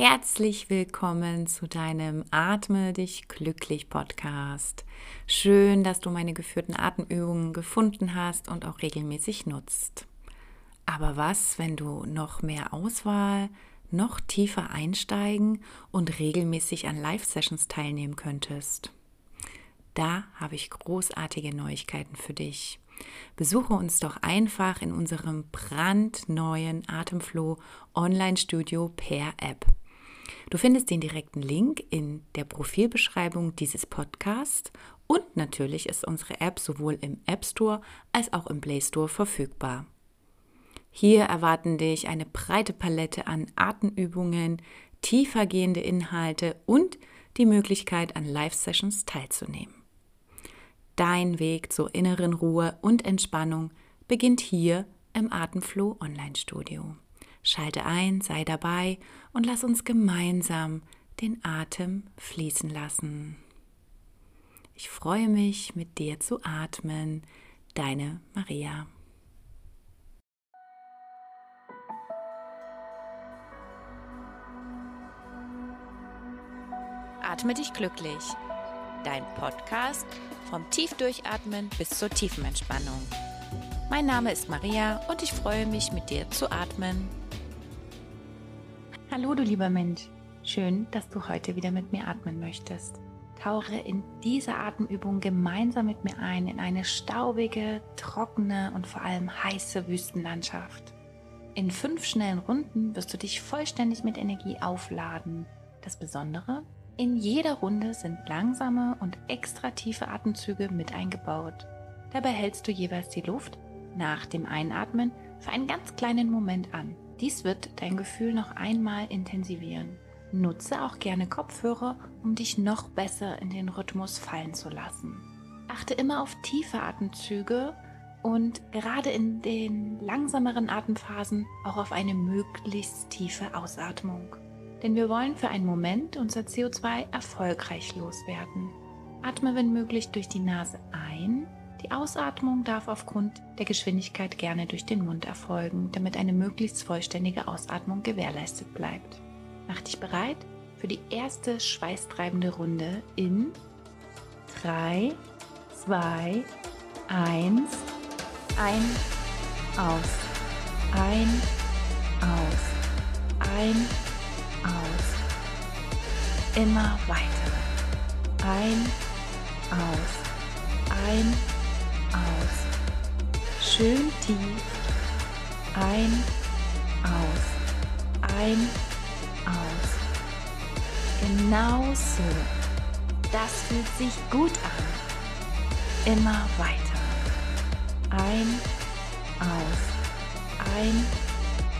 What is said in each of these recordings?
Herzlich willkommen zu deinem Atme dich glücklich Podcast. Schön, dass du meine geführten Atemübungen gefunden hast und auch regelmäßig nutzt. Aber was, wenn du noch mehr Auswahl, noch tiefer einsteigen und regelmäßig an Live-Sessions teilnehmen könntest? Da habe ich großartige Neuigkeiten für dich. Besuche uns doch einfach in unserem brandneuen Atemflow Online-Studio per App. Du findest den direkten Link in der Profilbeschreibung dieses Podcasts und natürlich ist unsere App sowohl im App Store als auch im Play Store verfügbar. Hier erwarten dich eine breite Palette an Atemübungen, tiefergehende Inhalte und die Möglichkeit, an Live-Sessions teilzunehmen. Dein Weg zur inneren Ruhe und Entspannung beginnt hier im Atemflow Online Studio. Schalte ein, sei dabei und lass uns gemeinsam den Atem fließen lassen. Ich freue mich, mit dir zu atmen. Deine Maria. Atme dich glücklich. Dein Podcast vom Tiefdurchatmen bis zur tiefen Entspannung. Mein Name ist Maria und ich freue mich, mit dir zu atmen. Hallo du lieber Mensch, schön, dass du heute wieder mit mir atmen möchtest. Tauche in diese Atemübung gemeinsam mit mir ein in eine staubige, trockene und vor allem heiße Wüstenlandschaft. In fünf schnellen Runden wirst du dich vollständig mit Energie aufladen. Das Besondere, in jeder Runde sind langsame und extra tiefe Atemzüge mit eingebaut. Dabei hältst du jeweils die Luft nach dem Einatmen für einen ganz kleinen Moment an. Dies wird dein Gefühl noch einmal intensivieren. Nutze auch gerne Kopfhörer, um dich noch besser in den Rhythmus fallen zu lassen. Achte immer auf tiefe Atemzüge und gerade in den langsameren Atemphasen auch auf eine möglichst tiefe Ausatmung. Denn wir wollen für einen Moment unser CO2 erfolgreich loswerden. Atme wenn möglich durch die Nase ein die Ausatmung darf aufgrund der Geschwindigkeit gerne durch den Mund erfolgen, damit eine möglichst vollständige Ausatmung gewährleistet bleibt. Mach dich bereit für die erste schweißtreibende Runde in 3, 2, 1, ein, aus, ein, aus, ein, aus. Immer weiter. Ein, aus, ein, aus aus. Schön tief. Ein, aus. Ein, aus. Genau so. Das fühlt sich gut an. Immer weiter. Ein, aus. Ein,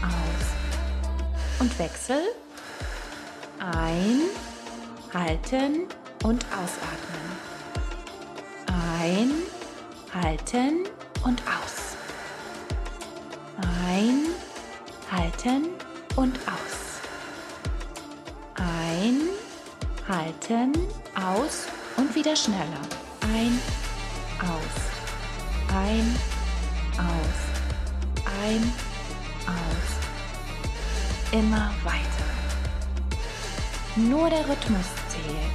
aus. Und Wechsel. Ein, halten und ausatmen. Ein, halten und aus. Ein, halten und aus. Ein, halten, aus und wieder schneller. Ein, aus. Ein, aus. Ein, aus. Immer weiter. Nur der Rhythmus zählt.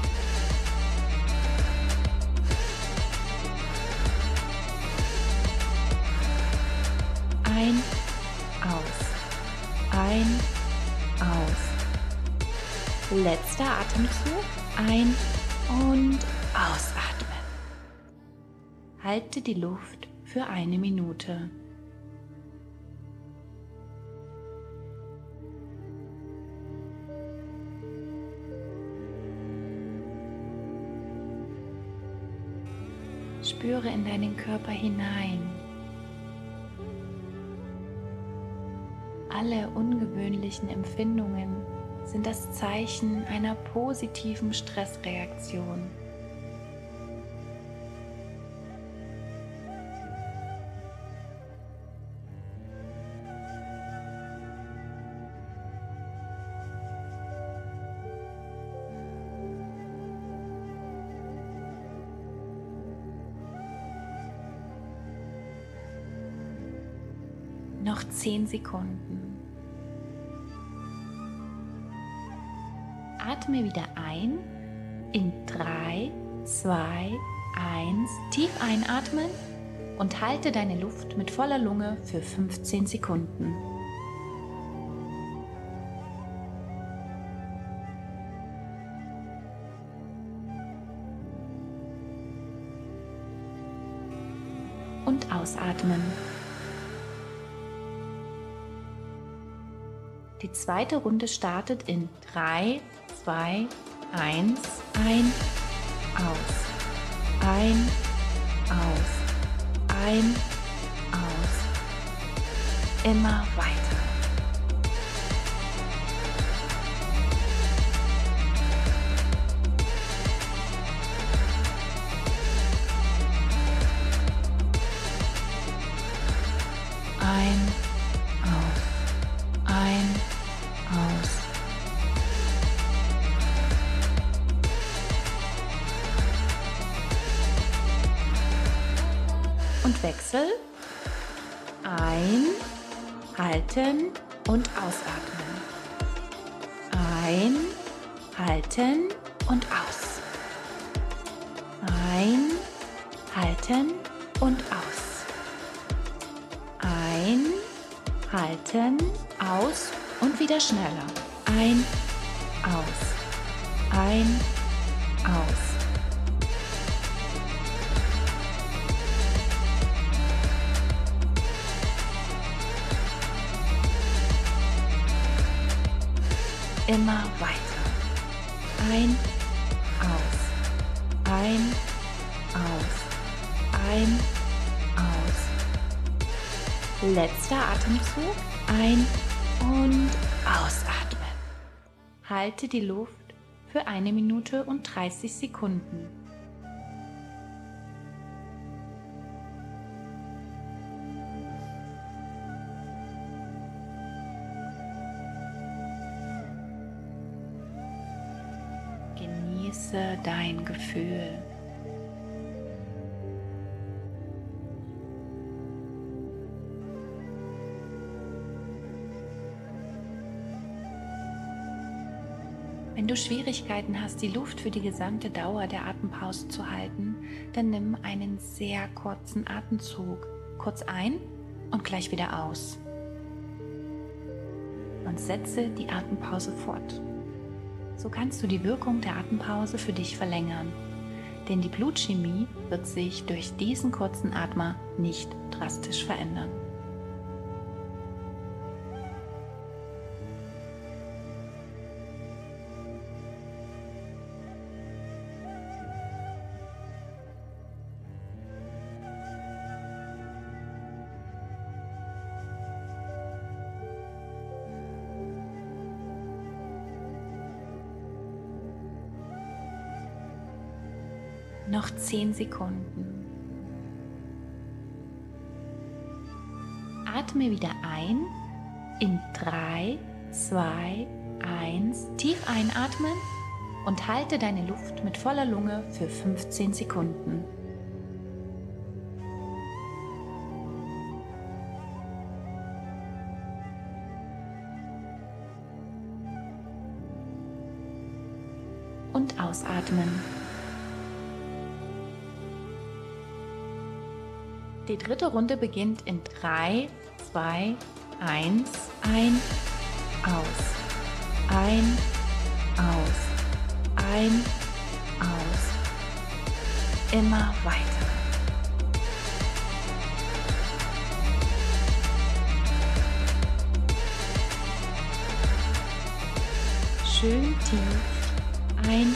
Ein, aus. Ein, aus. Letzter Atemzug. Ein und ausatmen. Halte die Luft für eine Minute. Spüre in deinen Körper hinein. Alle ungewöhnlichen Empfindungen sind das Zeichen einer positiven Stressreaktion. Noch zehn Sekunden. Atme wieder ein. In 3, 2, 1. Tief einatmen und halte deine Luft mit voller Lunge für 15 Sekunden. Und ausatmen. Die zweite Runde startet in 3, 2, 1, ein, aus, ein, aus, ein, aus. Immer weiter. und halten und ausatmen. Ein, halten und aus. Ein, halten und aus. Ein, halten, aus und wieder schneller. Ein, aus. Ein, aus. Letzter Atemzug. Ein und ausatmen. Halte die Luft für eine Minute und 30 Sekunden. Genieße dein Gefühl. Du Schwierigkeiten hast, die Luft für die gesamte Dauer der Atempause zu halten, dann nimm einen sehr kurzen Atemzug. Kurz ein und gleich wieder aus. Und setze die Atempause fort. So kannst du die Wirkung der Atempause für dich verlängern. Denn die Blutchemie wird sich durch diesen kurzen Atmer nicht drastisch verändern. Noch zehn Sekunden. Atme wieder ein in 3, 2, 1. Tief einatmen und halte deine Luft mit voller Lunge für 15 Sekunden. Und ausatmen. Die dritte Runde beginnt in 3, 2, 1, ein, aus, ein, aus, ein, aus. Immer weiter. Schön tief ein,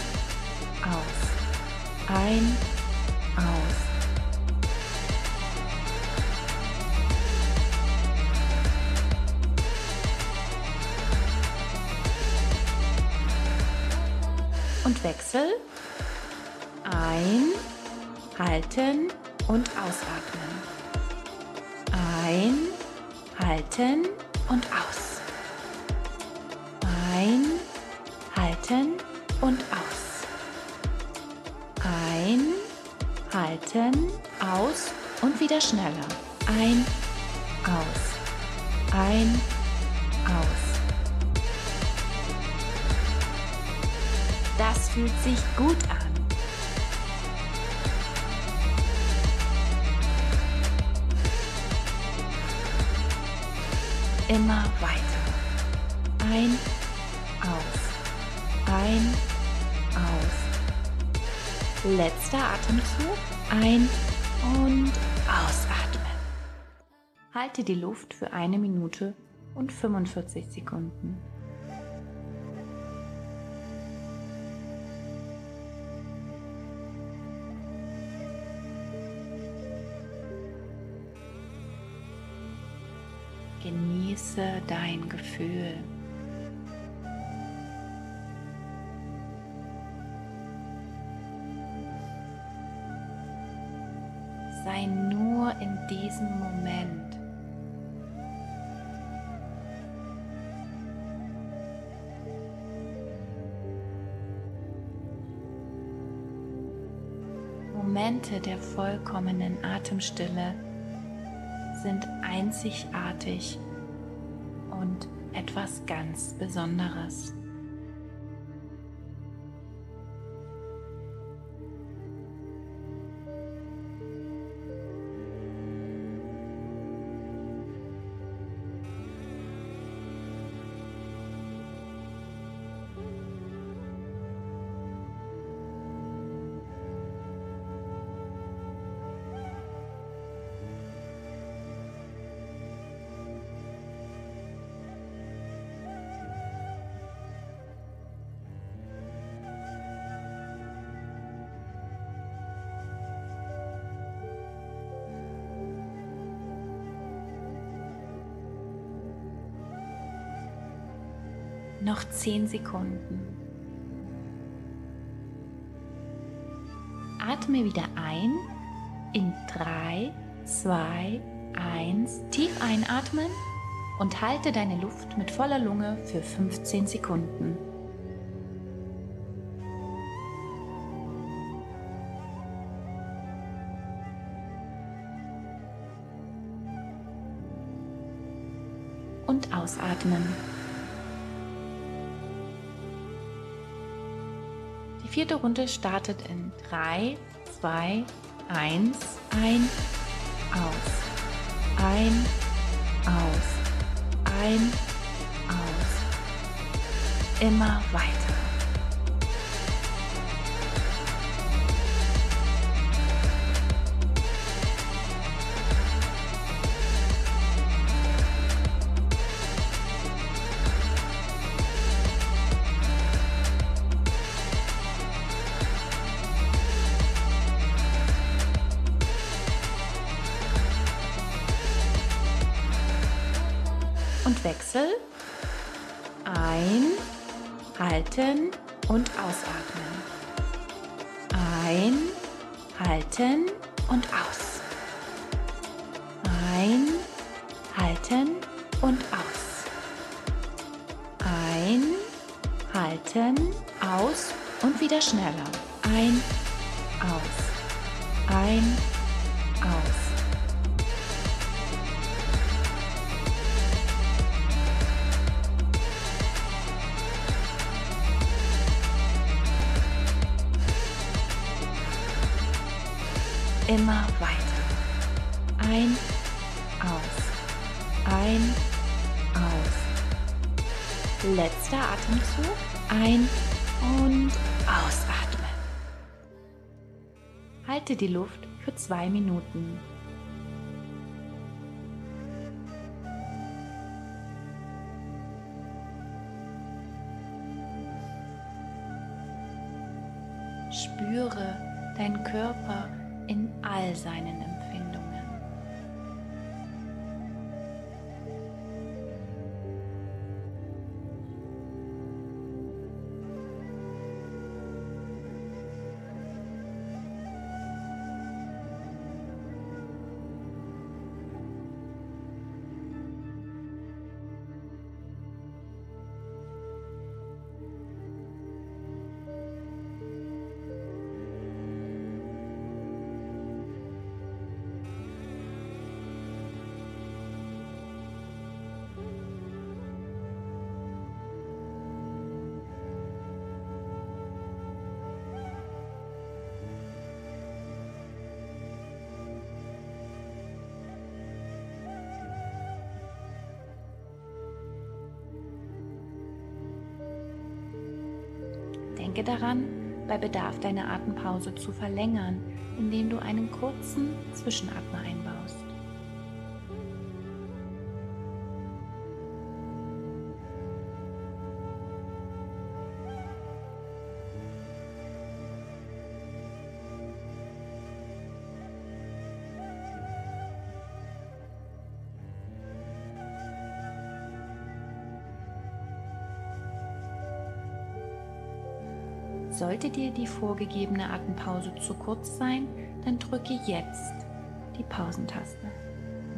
aus, ein, aus. Wechsel. Ein, halten und ausatmen. Ein, halten und aus. Ein, halten und aus. Ein, halten, aus und wieder schneller. Ein, aus. Ein, fühlt sich gut an. Immer weiter. Ein, aus. Ein, aus. Letzter Atemzug. Ein und ausatmen. Halte die Luft für eine Minute und 45 Sekunden. Genieße dein Gefühl. Sei nur in diesem Moment. Momente der vollkommenen Atemstille sind einzigartig und etwas ganz Besonderes. Noch zehn Sekunden. Atme wieder ein in 3, 2, 1. Tief einatmen und halte deine Luft mit voller Lunge für 15 Sekunden. Und ausatmen. Vierte Runde startet in 3, 2, 1, ein, aus, ein, aus, ein, aus. Immer weiter. Und wechsel. Ein, halten und ausatmen. Ein, halten und aus. Ein, halten und aus. Ein, halten, aus und wieder schneller. Ein, aus. Ein, immer weiter. Ein, aus. Ein, aus. Letzter Atemzug. Ein und ausatmen. Halte die Luft für zwei Minuten. Denke daran, bei Bedarf deine Atempause zu verlängern, indem du einen kurzen Zwischenatmer einbaust. Sollte dir die vorgegebene Atempause zu kurz sein, dann drücke jetzt die Pausentaste.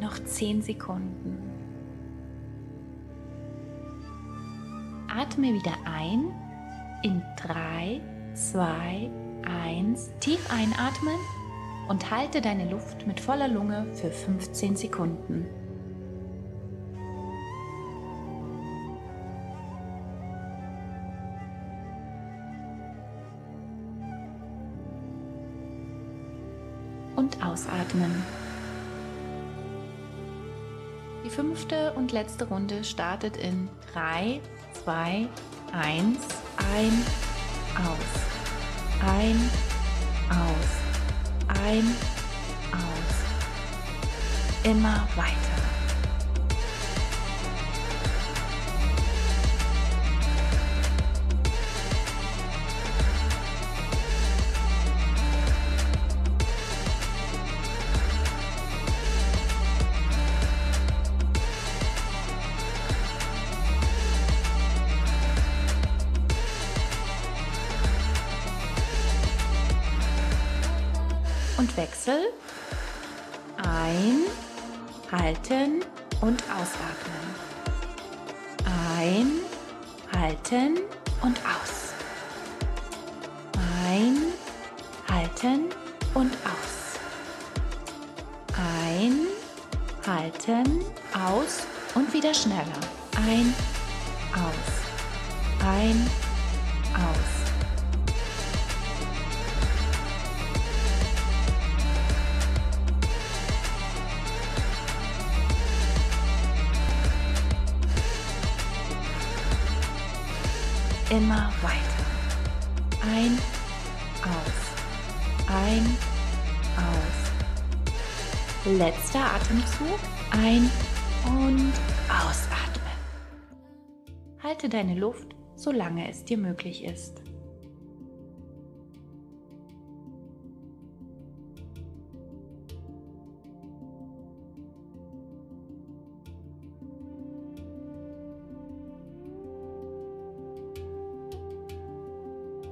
Noch 10 Sekunden. Atme wieder ein in 3, 2, 1. Tief einatmen und halte deine Luft mit voller Lunge für 15 Sekunden. Ausatmen. Die fünfte und letzte Runde startet in 3, 2, 1, ein, aus, ein, aus, ein, aus. Immer weiter. Halten und ausatmen. Ein, halten und aus. Ein, halten und aus. Ein, halten, aus und wieder schneller. Ein, aus. Atemzug. Ein und ausatmen. Halte deine Luft, solange es dir möglich ist.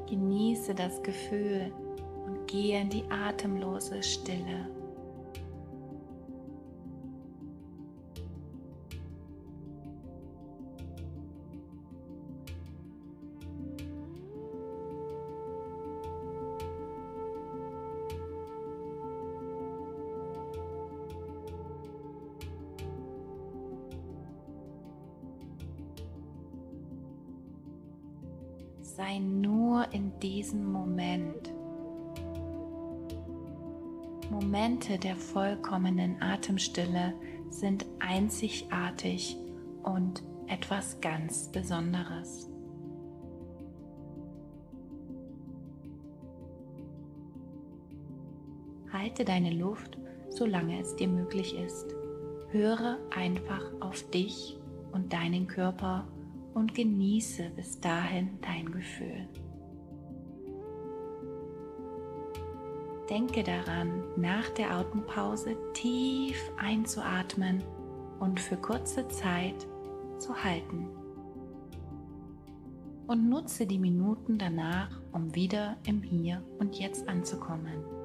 Genieße das Gefühl und gehe in die atemlose Stille. Sei nur in diesem Moment. Momente der vollkommenen Atemstille sind einzigartig und etwas ganz Besonderes. Halte deine Luft, solange es dir möglich ist. Höre einfach auf dich und deinen Körper und genieße bis dahin dein Gefühl. Denke daran, nach der Atempause tief einzuatmen und für kurze Zeit zu halten. Und nutze die Minuten danach, um wieder im Hier und Jetzt anzukommen.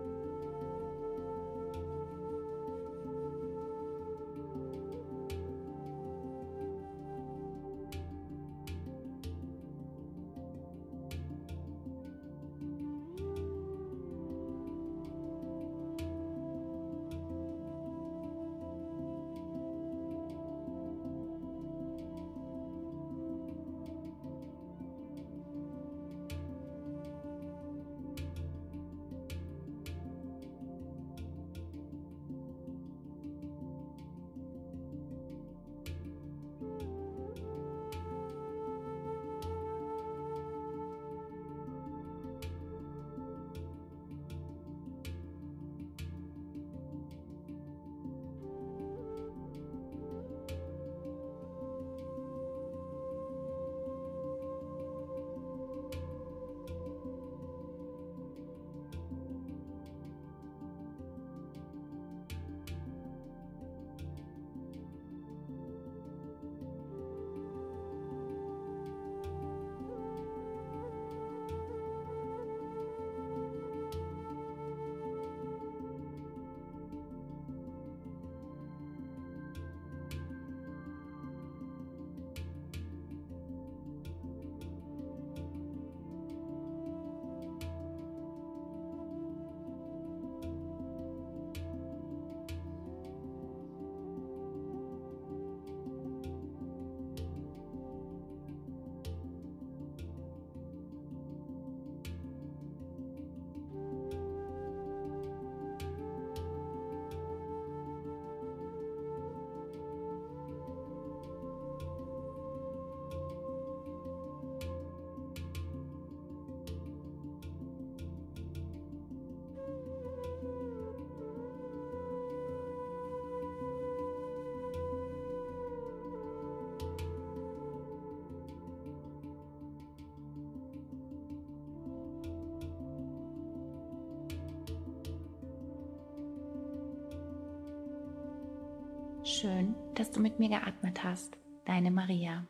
Schön, dass du mit mir geatmet hast. Deine Maria.